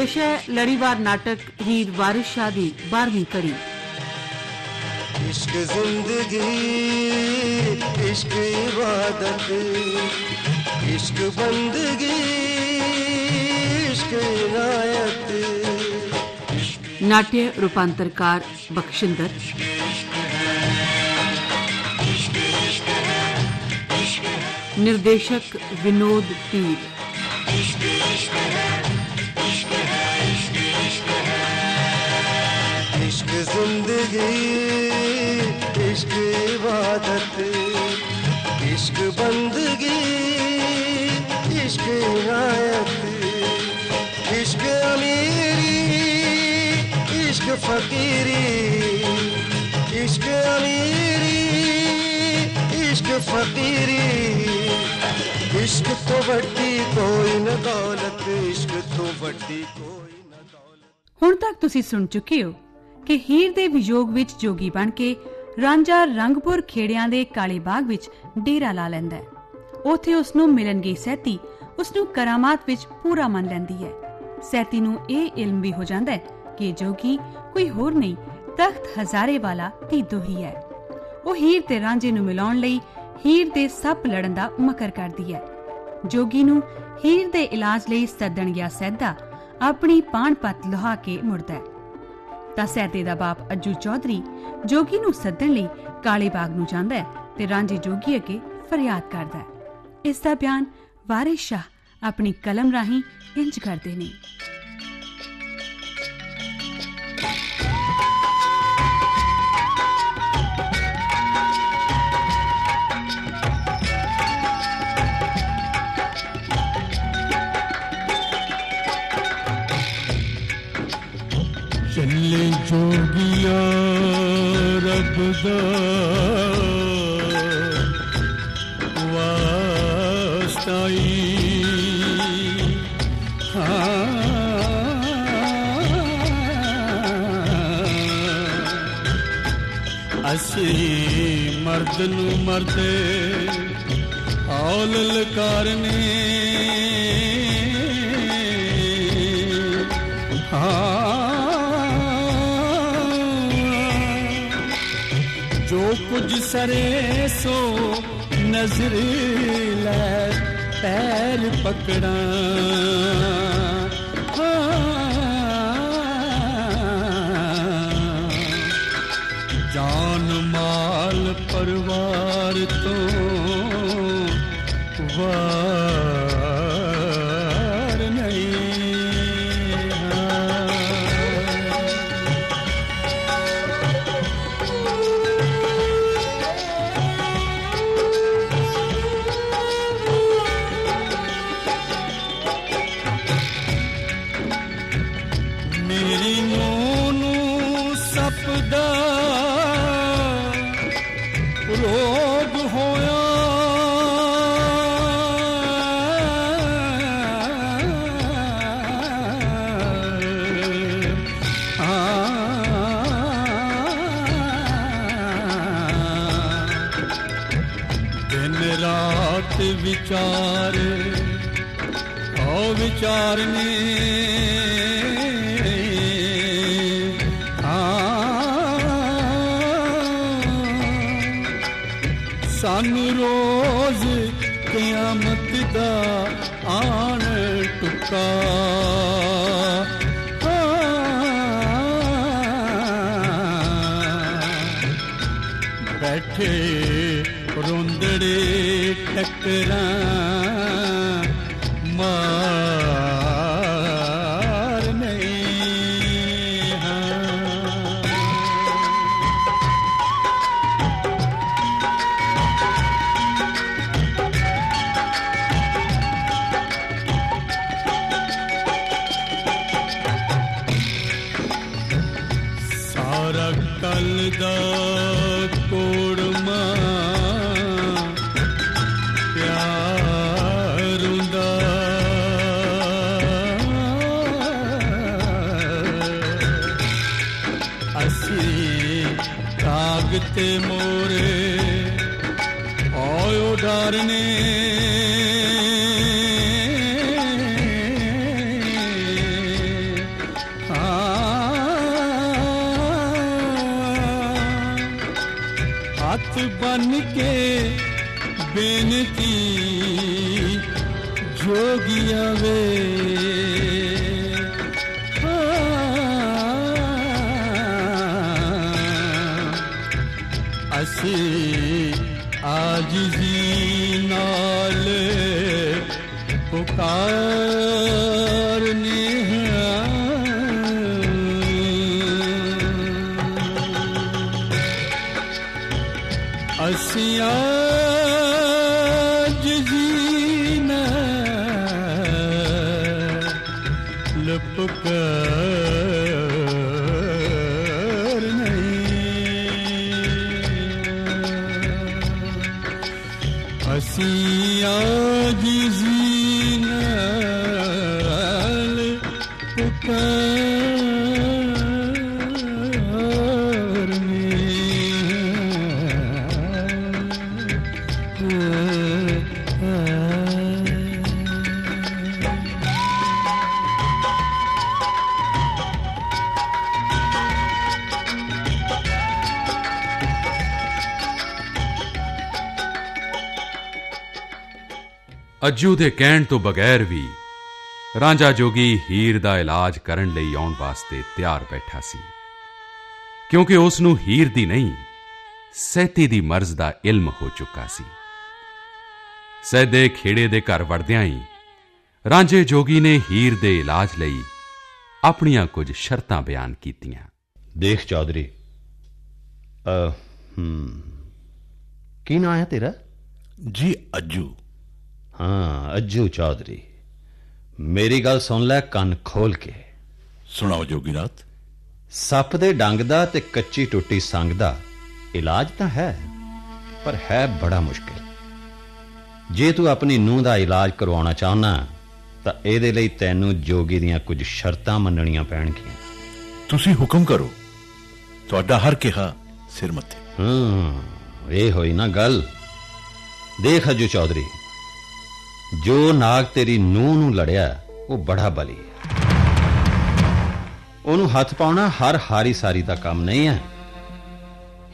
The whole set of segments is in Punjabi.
पेशे लड़ीवार नाटक हीर वारिश शादी बारहवीं कड़ी। इश्क ज़िंदगी इश्क इबादत इश्क बंदगी इश्क इनायत। नाट्य रूपांतरकार बख्शिंदर। निर्देशक विनोद पीर इश्क जिंदगी इश्क इबादत इश्क बंदगी इश्क इनायत इश्क अमीरी इश्क फकीरी इश्क अमीरी इश्क फकीरी इश्क तो वड्डी कोई न दौलत इश्क तो वड्डी कोई न दौलत ਹੁਣ ਤੱਕ ਤੁਸੀਂ ਸੁਣ ਚੁੱਕੇ ਹੋ ਕਿ ਹੀਰ ਦੇ ਵਿਯੋਗ ਵਿੱਚ ਜੋਗੀ ਬਣ ਕੇ ਰਾਂਝਾ ਰੰਗਪੁਰ ਖੇੜਿਆਂ ਦੇ ਕਾਲੇ ਬਾਗ ਵਿੱਚ ਡੇਰਾ ਲਾ ਲੈਂਦਾ ਹੈ। ਉੱਥੇ ਉਸ ਨੂੰ ਮਿਲਣ ਗਈ ਸੈਤੀ ਉਸ ਨੂੰ ਕਰਾਮਾਤ ਵਿੱਚ ਪੂਰਾ ਮੰਨ ਲੈਂਦੀ ਹੈ। ਸੈਤੀ ਨੂੰ ਇਹ ਇਲਮ ਵੀ ਹੋ ਜਾਂਦਾ ਹੈ ਕਿ ਜੋਗੀ ਕੋਈ ਹੋਰ ਨਹੀਂ, ਤਖਤ ਹਜ਼ਾਰੇ ਵਾਲਾ ਤੀਦੋ ਹੀ ਹੈ। ਉਹ ਹੀਰ ਤੇ ਰਾਂਝੇ ਨੂੰ ਮਿਲਾਉਣ ਲਈ ਹੀਰ ਦੇ ਸੱਪ ਲੜਨ ਦਾ ਮਕਰ ਕਰਦੀ ਹੈ। ਜੋਗੀ ਨੂੰ ਹੀਰ ਦੇ ਇਲਾਜ ਲਈ ਸੱਦਣ ਗਿਆ ਸੈਦਾ ਆਪਣੀ ਪਾਣ ਪੱਤ ਲੁਹਾ ਕੇ ਮੁੜਦਾ ਹੈ। ਤਾਂ ਸੈਦੇ ਦਾ ਬਾਪ ਅੱਜੂ ਚੌਧਰੀ ਜੋਗੀ ਨੂੰ ਸੱਦਣ ਲਈ ਕਾਲੇ ਬਾਗ ਨੂੰ ਜਾਂਦਾ ਹੈ ਤੇ ਰਾਂਝੇ ਜੋਗੀ ਅੱਗੇ ਫਰਿਆਦ ਕਰਦਾ ਹੈ। ਇਸ ਦਾ ਬਿਆਨ ਵਾਰਿਸ ਸ਼ਾਹ ਆਪਣੀ ਕਲਮ ਰਾਹੀਂ ਇੰਜ ਕਰਦੇ ਨੇ। ਚੱਲੇ ਜੋਗੀਆ ਰੱਬ ਦਾ। ਵਾਸਤਾਈ। ਹਾਂ। ਅਸੀਂ ਮਰਦ ਨੂੰ ਮਰਦੇ ਔਲ ਲਕਾਰਨੇ ਕੁਝ ਸਰੇ ਸੋ ਨਜ਼ਰ ਲੈ ਪੈਰ ਪਕੜਾਂ ਹਾਂ ਜਾਨ ਮਾਲ ਪਰਿਵਾਰ ਦਿਨ ਰਾਤ ਵਿਚਾਰ ਓ ਵਿਚਾਰਨੇ ਹਾਂ। ਸਾਨੂੰ ਰੋਜ਼ ਕਿਆਮਤ ਦਾ ਆਣ ਟੁਕਾ ਟੱਕਰਾਂ ਮਾਰ ਨਹੀਂ ਹਾਂ। ਸਾਰਾ ਕੱਲ ਦਾ te divinale, pucare. ਅੱਜੂ ਦੇ ਕਹਿਣ ਤੋਂ ਬਗੈਰ ਵੀ ਰਾਂਝਾ ਜੋਗੀ ਹੀਰ ਦਾ ਇਲਾਜ ਕਰਨ ਲਈ ਆਉਣ ਵਾਸਤੇ ਤਿਆਰ ਬੈਠਾ ਸੀ। ਕਿਉਂਕਿ ਉਸ ਨੂੰ ਹੀਰ ਦੀ ਨਹੀਂ ਸਹਿਤੀ ਦੀ ਮਰਜ਼ ਦਾ ਇਲਮ ਹੋ ਚੁੱਕਾ ਸੀ। ਸਹਿਦੇ ਖੇੜੇ ਦੇ ਘਰ ਵੜਦਿਆਂ ਹੀ ਰਾਂਝੇ ਜੋਗੀ ਨੇ ਹੀਰ ਦੇ ਇਲਾਜ ਲਈ ਆਪਣੀਆਂ ਕੁਝ ਸ਼ਰਤਾਂ ਬਿਆਨ ਕੀਤੀਆਂ। ਦੇਖ ਚੌਧਰੀ ਅ ਹਮ ਕੀ ਨਾਂ ਹੈ ਤੇਰਾ? ਜੀ ਅੱਜੂ। ਹਾਂ ਅੱਜੂ ਚੌਧਰੀ। ਮੇਰੀ ਗੱਲ ਸੁਣ ਲੈ ਕੰਨ ਖੋਲ ਕੇ। ਸੁਣਾਓ ਜੋਗੀਨਾਥ। ਸੱਪ ਦੇ ਡੰਗ ਦਾ ਤੇ ਕੱਚੀ ਟੁੱਟੀ ਸੰਗ ਦਾ ਇਲਾਜ ਤਾਂ ਹੈ ਪਰ ਹੈ ਬੜਾ ਮੁਸ਼ਕਿਲ। ਜੇ ਤੂੰ ਆਪਣੀ ਨੂੰਹ ਦਾ ਇਲਾਜ ਕਰਵਾਉਣਾ ਚਾਹਨਾ ਤਾਂ ਇਹਦੇ ਲਈ ਤੈਨੂੰ ਜੋਗੀ ਦੀਆਂ ਕੁਝ ਸ਼ਰਤਾਂ ਮੰਨਣੀਆਂ ਪੈਣਗੀਆਂ। ਤੁਸੀਂ ਹੁਕਮ ਕਰੋ। ਤੁਹਾਡਾ ਹਰ ਕਿਹਾ ਸਿਰ ਮੱਥੇ। ਹੂੰ ਇਹ ਹੋਈ ਨਾ ਗੱਲ। ਦੇਖ ਅਜੂ ਚੌਧਰੀ ਜੋ ਨਾਗ ਤੇਰੀ ਨੂੰਹ ਨੂੰ ਲੜਿਆ ਉਹ ਬੜਾ ਬਲੀ ਹੈ। ਉਹਨੂੰ ਹੱਥ ਪਾਉਣਾ ਹਰ ਹਾਰੀ ਸਾਰੀ ਦਾ ਕੰਮ ਨਹੀਂ ਹੈ।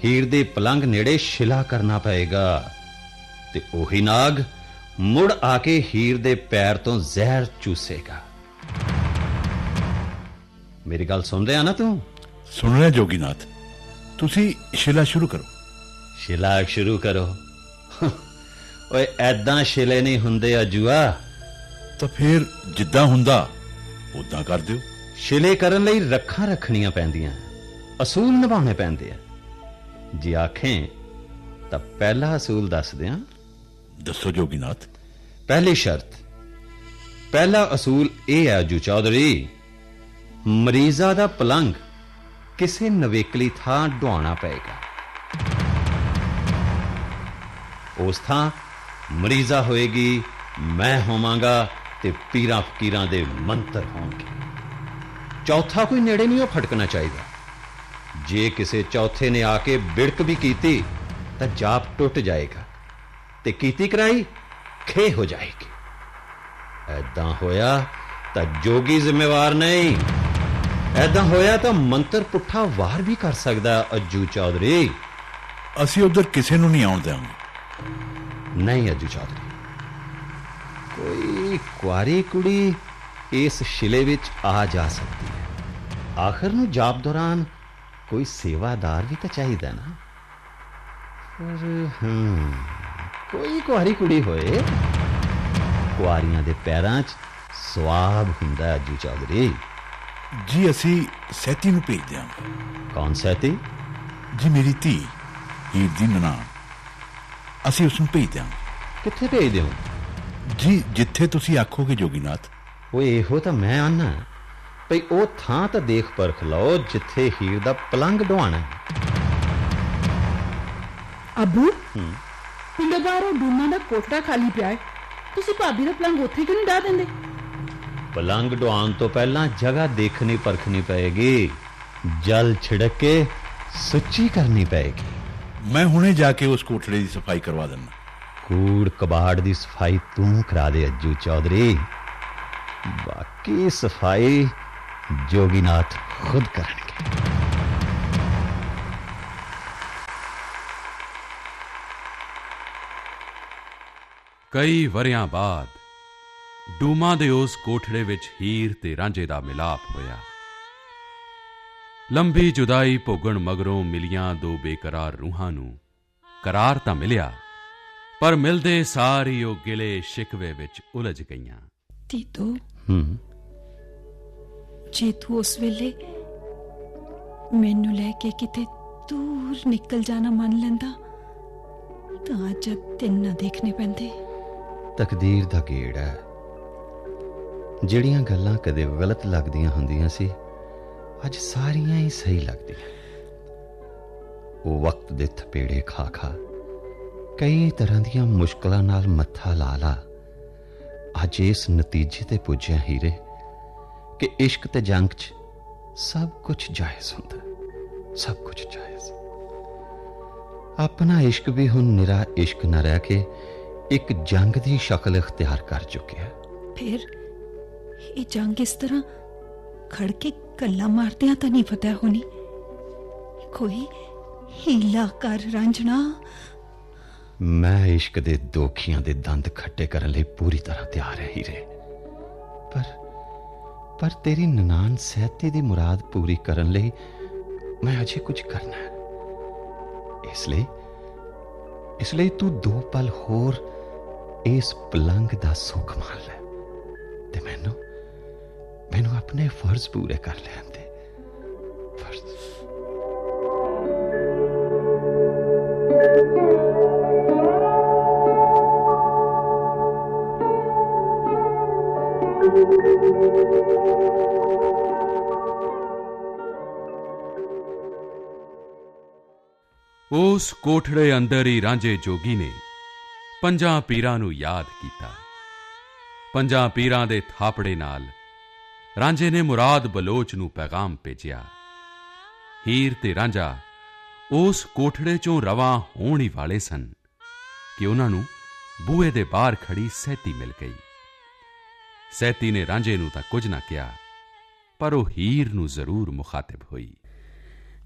ਹੀਰ ਦੇ ਪਲੰਗ ਨੇੜੇ ਸ਼ਿਲਾ ਕਰਨਾ ਪਏਗਾ ਤੇ ਉਹੀ ਨਾਗ ਮੁੜ ਆ ਕੇ ਹੀਰ ਦੇ ਪੈਰ ਤੋਂ ਜ਼ਹਿਰ ਚੂਸੇਗਾ। ਮੇਰੀ ਗੱਲ ਸੁਣ ਰਿਹਾ ਨਾ ਤੂੰ? ਸੁਣ ਰਿਹਾ ਜੋਗੀਨਾਥ। ਤੁਸੀਂ ਸ਼ਿਲਾ ਸ਼ੁਰੂ ਕਰੋ। ਸ਼ਿਲਾਕ ਸ਼ੁਰੂ ਕਰੋ। ਓਏ ਐਦਾਂ ਸ਼ਿਲੇ ਨਹੀਂ ਹੁੰਦੇ ਅਜੂਆ। ਤਾਂ ਫਿਰ ਜਿੱਦਾਂ ਹੁੰਦਾ ਉਦਾਂ ਕਰ ਦਿਓ। ਸ਼ਿਲੇ ਕਰਨ ਲਈ ਰੱਖਾਂ ਰੱਖਣੀਆਂ ਪੈਂਦੀਆਂ ਅਸੂਲ ਨਿਭਾਉਣੇ ਪੈਂਦੇ ਆ। ਜੇ ਆਖੇ ਤਾਂ ਪਹਿਲਾ ਅਸੂਲ ਦੱਸ ਦਿਆਂ। ਦੱਸੋ ਜੋਗੀਨਾਥ। ਪਹਿਲੀ ਸ਼ਰਤ ਪਹਿਲਾ ਅਸੂਲ ਇਹ ਹੈ ਅਜੂ ਚੌਧਰੀ ਮਰੀਜ਼ਾ ਦਾ ਪਲੰਗ ਕਿਸੇ ਨਵੇਕਲੀ ਥਾਂ ਢਵਾਉਣਾ ਪਏਗਾ। ਉਸ ਥਾਂ ਮਰੀਜ਼ਾ ਹੋਏਗੀ, ਮੈਂ ਹੋਵਾਂਗਾ ਤੇ ਪੀਰਾਂ ਫਕੀਰਾਂ ਦੇ ਮੰਤਰ ਹੋਣਗੇ। ਚੌਥਾ ਕੋਈ ਨੇੜੇ ਨਹੀਂ ਉਹ ਫਟਕਣਾ ਚਾਹੀਦਾ। ਜੇ ਕਿਸੇ ਚੌਥੇ ਨੇ ਆ ਕੇ ਬਿੜਕ ਵੀ ਕੀਤੀ, ਤਾਂ ਜਾਪ ਟੁੱਟ ਜਾਏਗਾ ਤੇ ਕੀਤੀ ਕਰਾਈ, ਖੇ ਹੋ ਜਾਏਗੀ। ਐਦਾਂ ਹੋਇਆ ਤਾਂ ਜੋਗੀ ਜ਼ਿੰਮੇਵਾਰ ਨਹੀਂ। ਐਦਾਂ ਹੋਇਆ ਤਾਂ ਮੰਤਰ ਪੁੱਠਾ ਵਾਰ ਵੀ ਕਰ ਸਕਦਾ, ਅੱਜੂ ਚੌਧਰੀ। ਅਸੀਂ ਉਧਰ ਕਿਸੇ ਨੂੰ ਨਹੀਂ ਆਉਣ ਦੇਵਾਂਗੇ। ਨਹੀਂ ਅੱਜੂ ਚੌਧਰੀ ਕੋਈ ਕੁਆਰੀ ਕੁੜੀ ਇਸ ਸ਼ਿਲੇ ਵਿੱਚ ਆ ਜਾ ਸਕਦੀ ਹੈ। ਆਖਰ ਨੂੰ ਜਾਪ ਦੌਰਾਨ ਕੋਈ ਸੇਵਾਦਾਰ ਵੀ ਤਾਂ ਚਾਹੀਦਾ ਨਾ। ਪਰ ਹਮ ਕੋਈ ਕੁਆਰੀ ਕੁੜੀ ਹੋਏ ਕੁਆਰੀਆਂ ਦੇ ਪੈਰਾਂ 'ਚ ਸਵਾਬ ਹੁੰਦਾ ਅੱਜੂ ਚੌਧਰੀ। ਜੀ ਅਸੀਂ ਸੈਤੀ ਨੂੰ ਭੇਜ ਦਿਆਂਗੇ। ਕੌਣ ਸਹਿਤੀ? ਜੀ ਮੇਰੀ ਧੀ ਹੀਰ ਦੀ ਨਨਾਣ। ਅਸੀਂ ਉਸ ਨੂੰ ਭੇਜ ਦਿਆਂਗੇ। ਕਿੱਥੇ ਭੇਜ ਦਿਓ? ਜੀ ਜਿੱਥੇ ਤੁਸੀਂ ਆਖੋਗੇ ਜੋਗੀਨਾਥ। ਓਏ ਇਹੋ ਤਾਂ ਮੈਂ ਆਨਾ। ਭਈ ਉਹ ਥਾਂ ਤਾਂ ਦੇਖ ਪਰਖ ਲਓ ਜਿੱਥੇ ਹੀਰ ਦਾ ਪਲੰਗ ਢਵਾਣਾ ਹੈ। ਅੱਬੂ ਪਿੰਡੋਂ ਬਾਹਰੋਂ ਡੂਨਾ ਦਾ ਕੋਠੜਾ ਖਾਲੀ ਪਿਆ ਹੈ। ਤੁਸੀਂ ਭਾਬੀ ਦਾ ਪਲੰਗ ਉੱਥੇ ਕਿਉਂ ਨਹੀਂ ਡਾ ਦਿੰਦੇ? ਪਲੰਗ ਢਵਾਉਣ ਤੋਂ ਪਹਿਲਾਂ ਜਗ੍ਹਾ ਦੇਖਣੀ ਪਰਖਣੀ ਪਏਗੀ। ਜਲ ਛਿੜਕ ਕੇ ਸੁੱਚੀ ਕਰਨੀ ਪਏਗੀ। ਮੈਂ ਹੁਣੇ ਜਾ ਕੇ ਉਸ ਕੋਠੜੇ ਦੀ ਸਫ਼ਾਈ ਕਰਵਾ ਦਿੰਦਾ। ਕੂੜ ਕਬਾੜ ਦੀ ਸਫ਼ਾਈ ਤੂੰ ਕਰਾ ਦੇ ਅੱਜੂ ਚੌਧਰੀ। ਬਾਕੀ ਸਫ਼ਾਈ ਜੋਗੀਨਾਥ ਖੁਦ ਕਰਨਗੇ। ਕਈ ਵਰਿਆਂ ਬਾਅਦ ਡੂਮਾ ਦੇ ਉਸ ਕੋਠੜੇ ਵਿੱਚ ਹੀਰ ਤੇ ਰਾਂਝੇ ਦਾ ਮਿਲਾਪ ਹੋਇਆ। ਲੰਬੀ ਜੁਦਾਈ ਭੋਗਣ ਮਗਰੋਂ ਮਿਲੀਆਂ ਦੋ ਬੇਕਰਾਰ ਰੂਹਾਂ ਨੂੰ। ਕਰਾਰ ਤਾਂ ਮਿਲਿਆ ਪਰ ਮਿਲਦੇ ਸਾਰੀ ਉਹ ਗਿਲੇ ਸ਼ਿਕਵੇ ਵਿੱਚ ਉਲਝ ਗਈਆਂ। ਤੀਤੋ। ਹੂੰ। ਜੇ ਤੂੰ ਉਸ ਵੇਲੇ ਮੈਨੂੰ ਲੈ ਕੇ ਕਿਤੇ ਦੂਰ ਨਿਕਲ ਜਾਣਾ ਮੰਨ ਲੈਂਦਾ ਤਾਂ ਅੱਜ ਦਿਨ ਨਾ ਦੇਖਣੇ ਪੈਂਦੇ। ਤਕਦੀਰ ਦਾ ਗੇੜ ਹੈ। ਜਿਹੜੀਆਂ ਗੱਲਾਂ ਕਦੇ ਗਲਤ ਲੱਗਦੀਆਂ ਹੁੰਦੀਆਂ ਸੀ ਅੱਜ ਸਾਰੀਆਂ ਹੀ ਸਹੀ ਲੱਗਦੀਆਂ। ਉਹ ਵਕਤ ਦੇ ਥਪੇੜੇ ਖਾ ਖਾ ਕਈ ਤਰ੍ਹਾਂ ਦੀਆਂ ਮੁਸ਼ਕਲਾਂ ਨਾਲ ਮੱਥਾ ਲਾ ਲਾ। ਅੱਜ ਇਸ ਨਤੀਜੇ ਤੇ ਪੁੱਜਿਆ ਹੀਰੇ ਕਿ ਇਸ਼ਕ ਤੇ ਜੰਗ 'ਚ ਸਭ ਕੁਝ ਜਾਇਜ਼ ਹੁੰਦਾ। ਸਭ ਕੁਝ ਜਾਇਜ਼। ਆਪਣਾ ਇਸ਼ਕ ਵੀ ਹੁਣ ਨਿਰਾ ਇਸ਼ਕ ਨਾ ਰਹਿ ਕੇ ਇੱਕ ਜੰਗ ਦੀ ਸ਼ਕਲ ਇਖਤਿਆਰ ਕਰ ਚੁੱਕਿਆ। ਫਿਰ ਇਹ ਜੰਗ ਇਸ ਤਰ੍ਹਾਂ ਖੜ ਕੇ ਕੱਲਾ ਮਾਰਦਿਆਂ ਤਾਂ ਨਹੀਂ ਫਤਿਹ ਹੋਣੀ। ਕੋਈ ਹੀਲਾ ਕਰ ਰਾਂਝਣਾ। ਮੈਂ ਇਸ਼ਕ ਦੇ ਦੋਖੀਆਂ ਦੇ ਦੰਦ ਖੱਟੇ ਕਰਨ ਲਈ ਪੂਰੀ ਤਰ੍ਹਾਂ ਤਿਆਰ ਹੈ ਹੀਰੇ ਪਰ ਪਰ ਤੇਰੀ ਨਨਾਨ ਸਹਿਤੀ ਦੀ ਮੁਰਾਦ ਪੂਰੀ ਕਰਨ ਲਈ ਮੈਂ ਅਜੇ ਕੁਝ ਕਰਨਾ ਹੈ। ਇਸ ਲਈ ਇਸ ਲਈ ਤੂੰ ਦੋ ਪਲ ਹੋਰ ਇਸ ਪਲੰਗ ਦਾ ਸੁੱਖ ਮਾਣ ਲੈ। ਤੇ ਮੈਨੂੰ ਮੈਨੂੰ ਆਪਣੇ ਫਰਜ਼ ਪੂਰੇ ਕਰ ਲੈਣ ਦੇ। ਫਰਜ਼। ਉਸ ਕੋਠੜੇ ਅੰਦਰ ਹੀ ਰਾਂਝੇ ਜੋਗੀ ਨੇ ਪੰਜਾਂ ਪੀਰਾਂ ਨੂੰ ਯਾਦ ਕੀਤਾ। ਪੰਜਾਂ ਪੀਰਾਂ ਦੇ ਥਾਪੜੇ ਨਾਲ ਰਾਂਝੇ ਨੇ ਮੁਰਾਦ ਬਲੋਚ ਨੂੰ ਪੈਗਾਮ ਭੇਜਿਆ। ਹੀਰ ਤੇ ਰਾਂਝਾ ਉਸ ਕੋਠੜੇ ਚੋਂ ਰਵਾਂ ਹੋਣ ਹੀ ਵਾਲੇ ਸਨ ਕਿ ਉਹਨਾਂ ਨੂੰ ਬੂਹੇ ਦੇ ਬਾਹਰ ਖੜੀ ਸਹਿਤੀ ਮਿਲ ਗਈ। ਸਹਿਤੀ ਨੇ ਰਾਂਝੇ ਨੂੰ ਤਾਂ ਕੁਝ ਨਾ ਕਿਹਾ ਪਰ ਉਹ ਹੀਰ ਨੂੰ ਜ਼ਰੂਰ ਮੁਖਾਤਬ ਹੋਈ।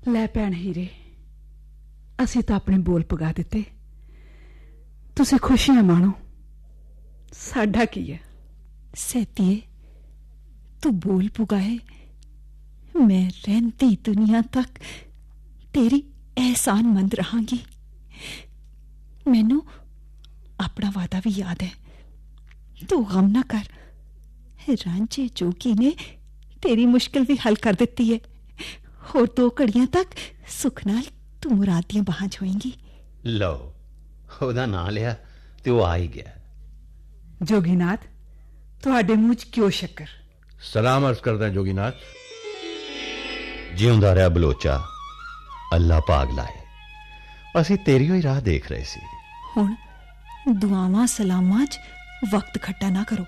ਲੈ ਭੈਣ ਹੀਰੇ ਅਸੀਂ ਤਾਂ ਆਪਣੇ ਬੋਲ ਪਗਾ ਦਿੱਤੇ। ਤੁਸੀਂ ਖੁਸ਼ੀਆਂ ਮਾਣੋ। ਸਾਡਾ ਕੀ ਹੈ? ਸੈਤੀਏ ਤੂੰ ਬੋਲ ਪੁਗਾਏ ਮੈਂ ਰਹਿੰਦੀ ਦੁਨੀਆ ਤੱਕ ਤੇਰੀ ਅਹਿਸਾਨਮੰਦ ਰਹਾਂਗੀ। ਮੈਨੂੰ ਆਪਣਾ ਵਾਦਾ ਵੀ ਯਾਦ ਹੈ। ਤੂੰ ਗਮ ਨਾ ਕਰ। ਰਾਂਝੇ ਜੋਗੀ ਨੇ ਤੇਰੀ ਮੁਸ਼ਕਲ ਵੀ ਹੱਲ ਕਰ ਦਿੱਤੀ ਹੈ। ਹੋਰ ਦੋ ਘੜੀਆਂ ਤੱਕ ਸੁਖ ਨਾਲ ਤੂੰ ਮੁਰਾਦ ਦੀਆਂ ਬਾਹਾਂ ਹੋਏਂਗੀ ਲਓ ਉਹਦਾ ਨਾਂ ਲਿਆ ਤੇ ਉਹ ਆ ਹੀ ਗਿਆ। ਜੋਗੀਨਾਥ ਤੁਹਾਡੇ ਮੂੰਹ 'ਚ ਕਿਉਂ ਸ਼ੱਕਰ? ਸਲਾਮ ਅਰਜ਼ ਕਰਦਾ ਜੋਗੀਨਾਥ ਜਿਉਂਦਾ ਰਿਹਾ ਬਲੋਚਾ ਅੱਲਾ ਪਾਗ ਲਾਏ। ਅਸੀਂ ਤੇਰੀ ਹੋਈ ਰਾਹ ਦੇਖ ਰਹੇ ਸੀ। ਹੁਣ ਦੁਆਵਾਂ ਸਲਾਮਾਂ 'ਚ ਵਕਤ ਖੱਟਾ ਨਾ ਕਰੋ।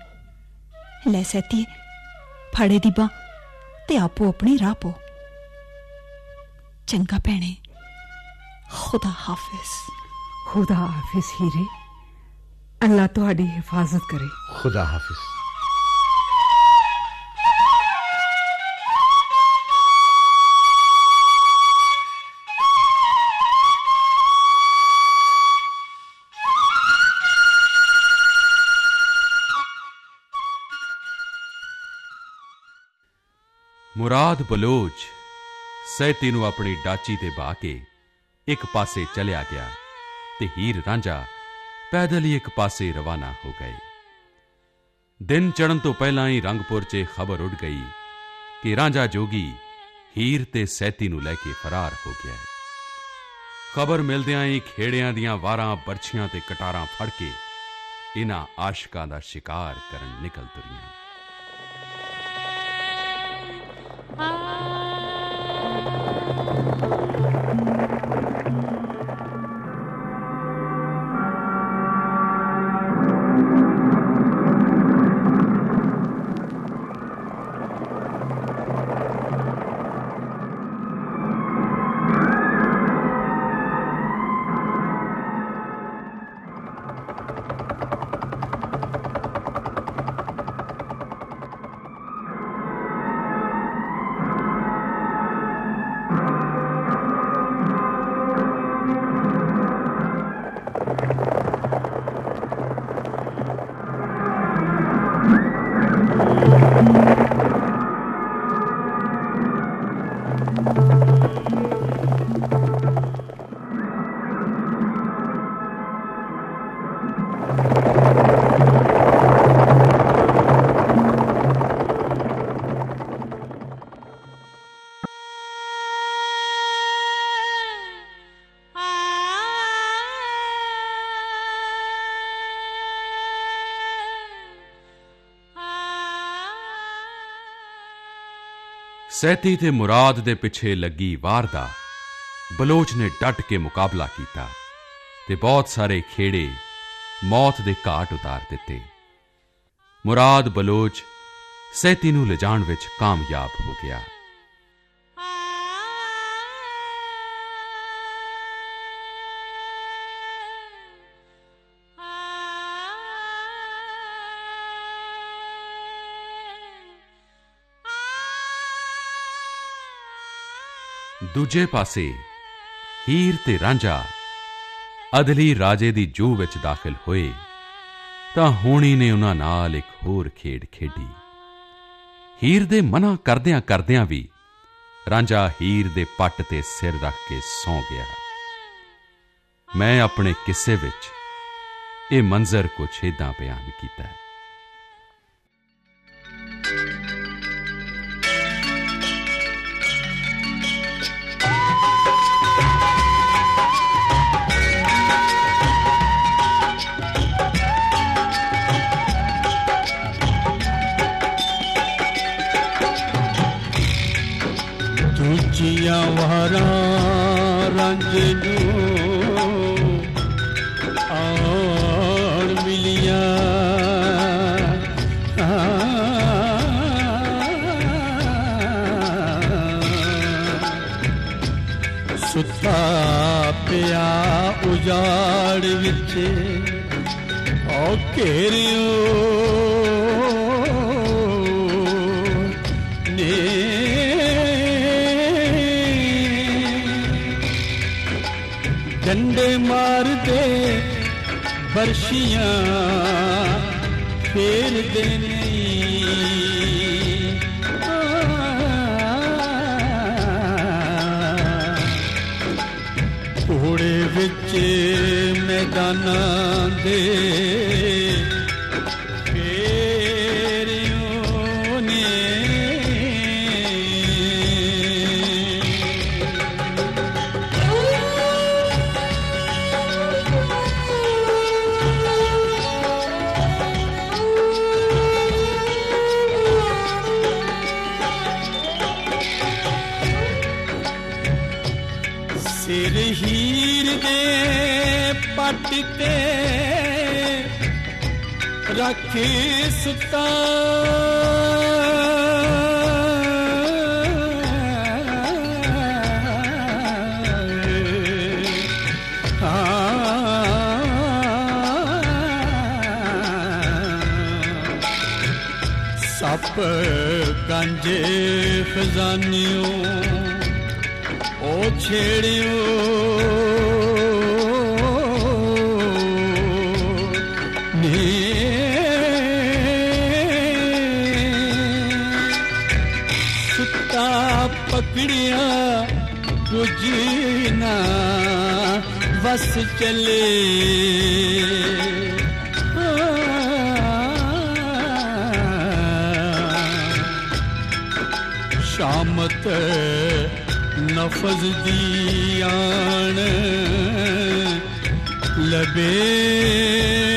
ਲੈ ਸੈਤੀਏ ਫੜੇ ਦੀ ਬਾਂਹ ਤੇ ਆਪੋ ਆਪਣੀ ਰਾਹ ਪੋ। ਚੰਗਾ ਭੈਣੇ ਖੁਦਾ ਹਾਫਿਜ਼। ਖੁਦਾ ਹਾਫਿਜ਼ ਹੀਰੇ। ਅੱਲਾ ਤੁਹਾਡੀ ਹਿਫਾਜ਼ਤ ਕਰੇ। ਖੁਦਾ ਹਾਫਿਜ਼। ਮੁਰਾਦ ਬਲੋਚ ਸੈਤੀ ਨੂੰ ਆਪਣੀ ਡਾਚੀ ਤੇ ਬਾ ਕੇ ਇੱਕ ਪਾਸੇ ਚਲਿਆ ਗਿਆ ਤੇ ਹੀਰ ਰਾਂਝਾ ਪੈਦਲ ਹੀ ਇੱਕ ਪਾਸੇ ਰਵਾਨਾ ਹੋ ਗਏ। ਦਿਨ ਚੜਨ ਤੋਂ ਪਹਿਲਾਂ ਹੀ ਰੰਗਪੁਰ 'ਚ ਖਬਰ ਉੱਡ ਗਈ ਕਿ ਰਾਂਝਾ ਜੋਗੀ ਹੀਰ ਤੇ ਸੈਤੀ ਨੂੰ ਲੈ ਕੇ ਫਰਾਰ ਹੋ ਗਿਆ ਹੈ। ਖਬਰ ਮਿਲਦਿਆਂ ਹੀ ਖੇੜਿਆਂ ਦੀਆਂ ਵਾਰਾਂ, ਬਰਛੀਆਂ ਤੇ ਕਟਾਰਾਂ ਫੜ ਕੇ ਇਹਨਾਂ ਆਸ਼ਿਕਾਂ ਦਾ ਸ਼ਿਕਾਰ ਕਰਨ ਨਿਕਲ ਤੁਰੀਆਂ। Hi. ਸੈਤੀ ਤੇ ਮੁਰਾਦ ਦੇ ਪਿੱਛੇ ਲੱਗੀ ਵਾਰ ਦਾ। ਬਲੋਚ ਨੇ ਡਟ ਕੇ ਮੁਕਾਬਲਾ ਕੀਤਾ ਤੇ ਬਹੁਤ ਸਾਰੇ ਖੇੜੇ ਮੌਤ ਦੇ ਘਾਟ ਉਤਾਰ ਦਿੱਤੇ। ਮੁਰਾਦ ਬਲੋਚ ਸੈਤੀ ਨੂੰ ਲਿਜਾਣ ਵਿੱਚ ਕਾਮਯਾਬ ਹੋ ਗਿਆ। ਦੂਜੇ ਪਾਸੇ, ਹੀਰ ਤੇ ਰਾਂਝਾ ਅਦਲੀ ਰਾਜੇ ਦੀ ਜੂ ਵਿੱਚ ਦਾਖਲ ਹੋਏ, ਤਾਂ ਹੋਣੀ ਨੇ ਉਹਨਾਂ ਨਾਲ ਇੱਕ ਹੋਰ ਖੇਡ ਖੇਡੀ। ਹੀਰ ਦੇ ਮਨਾ ਕਰਦਿਆਂ ਕਰਦਿਆਂ ਵੀ ਰਾਂਝਾ ਹੀਰ ਦੇ ਪੱਟ ਤੇ ਸਿਰ ਰੱਖ ਕੇ ਸੌਂ ਗਿਆ। ਮੈਂ ਆਪਣੇ ਕਿੱਸੇ ਵਿੱਚ ਇਹ ਮੰਜ਼ਰ ਕੁਛ ਏਦਾਂ ਬਿਆਨ ਕੀਤਾ ਹੈ। ਉਜਾੜ ਵਿੱਚ ਓ ਘੇਰਿਓ। ਨੇ। ਡੰਡੇ ਮਾਰਦੇ ਬਰਸ਼ੀਆਂ। ਮੈਦਾਨਾਂ ਦੇ सप सुत ख़ज़ानियूं ओ छेड़ियूं बस चले। शामत नफ़ज़ जी आण। लबे।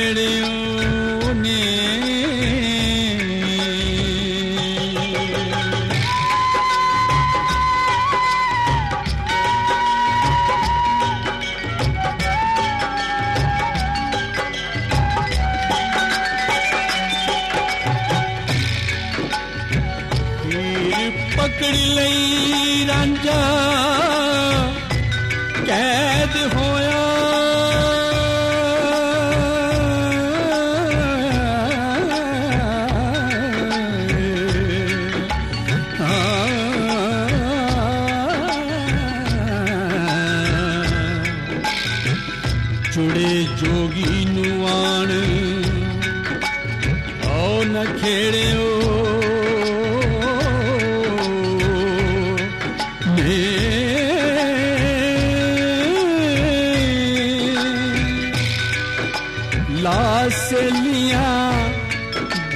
ਲਾਸਲੀਆਂ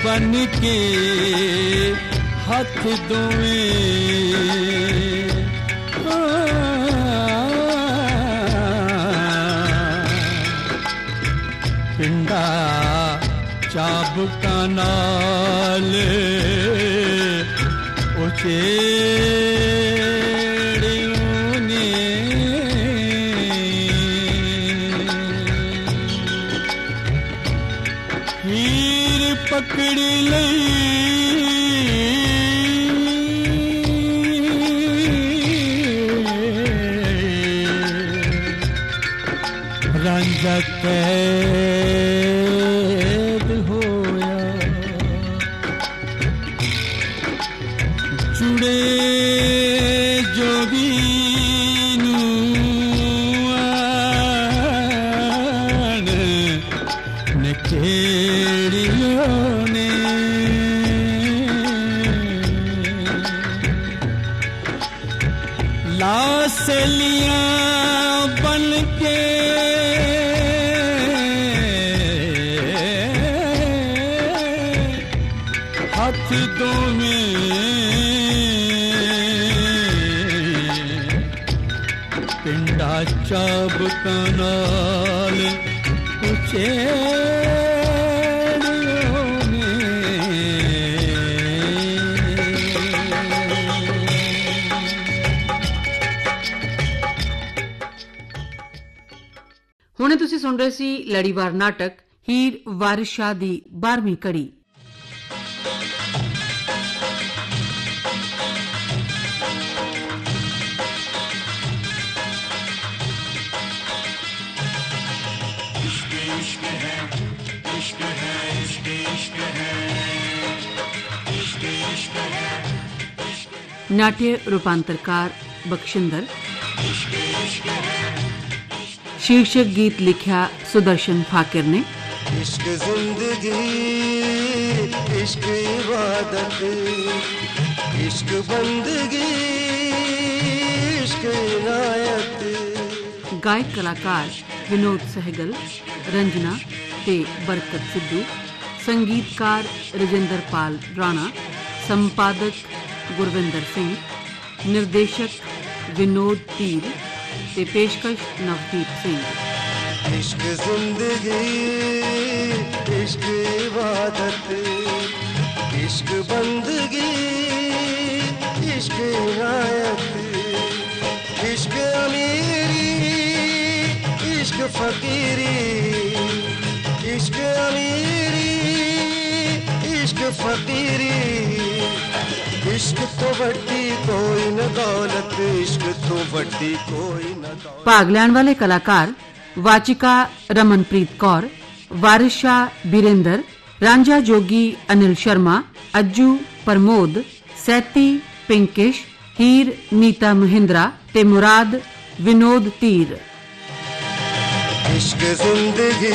ਬਨ ਕੇ ਹੱਥ ਦੋਵੇਂ ਪਿੰਡਾ ਚਾਬਕਾਂ ਨਾਲ ਉਹ ਪਕੜ ਚਾਬਕਾਂ ਨਾਲ ਉਚੇੜਿਓ ਨੇ। ਹੁਣੇ ਤੁਸੀਂ ਸੁਣ ਰਹੇ ਸੀ ਲੜੀਵਾਰ ਨਾਟਕ, ਹੀਰ ਵਾਰਿਸ ਸ਼ਾਹ ਦੀ 12ਵੀਂ ਕੜੀ नाट्य रूपांतरकार बक्षिंदर शीर्षक गीत लिखा सुदर्शन फाकिर ने। इश्क ज़िंदगी इश्क इबादत इश्क बंदगी इश्क इनायत। गायक कलाकार विनोद सहगल रंजना ते बरकत सिद्धू संगीतकार रजेंद्र पाल राणा संपादक ਗੁਰਵਿੰਦਰ ਸਿੰਘ ਨਿਰਦੇਸ਼ਕ ਵਿਨੋਦ ਧੀਰ ਤੇ ਪੇਸ਼ਕਸ਼ ਨਵਦੀਪ ਸਿੰਘ ਇਸ਼ਕ ਜ਼ਿੰਦਗੀ ਇਸ਼ਕ ਇਬਾਦਤ ਇਸ਼ਕ ਬੰਦਗੀ ਇਸ਼ਕ ਰਾਇਤ ਇਸ਼ਕ ਅਮੀਰੀ ਇਸ਼ਕ ਫਕੀਰੀ ਇਸ਼ਕ ਅਮੀਰੀ ਇਸ਼ਕ ਫਕੀਰੀ तो तो पागलान वाले कलाकार वाचिका रमनप्रीत कौर वारिशा बीरेंद्र रांझा जोगी अनिल शर्मा अज्जू प्रमोद सैती पिंकिश हीर नीता महिंद्रा ते मुराद विनोद तीर। इश्क ज़िंदगी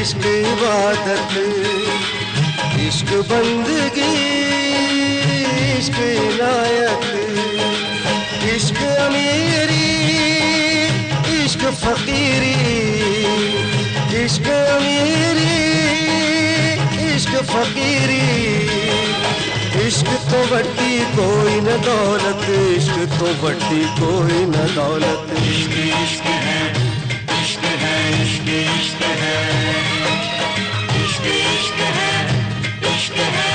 इश्क इबादत इश्क बंदगी। इश्क इनायत इश्क अमीरी इश्क फकीरी इश्क अमीरी इश्क फकीरी इश्क तो वड्डी कोई न दौलत इश्क तो वड्डी कोई न दौलत इश्क इश्क है इश्क है इश्क इश्क है इश्क इश्क है इश्क है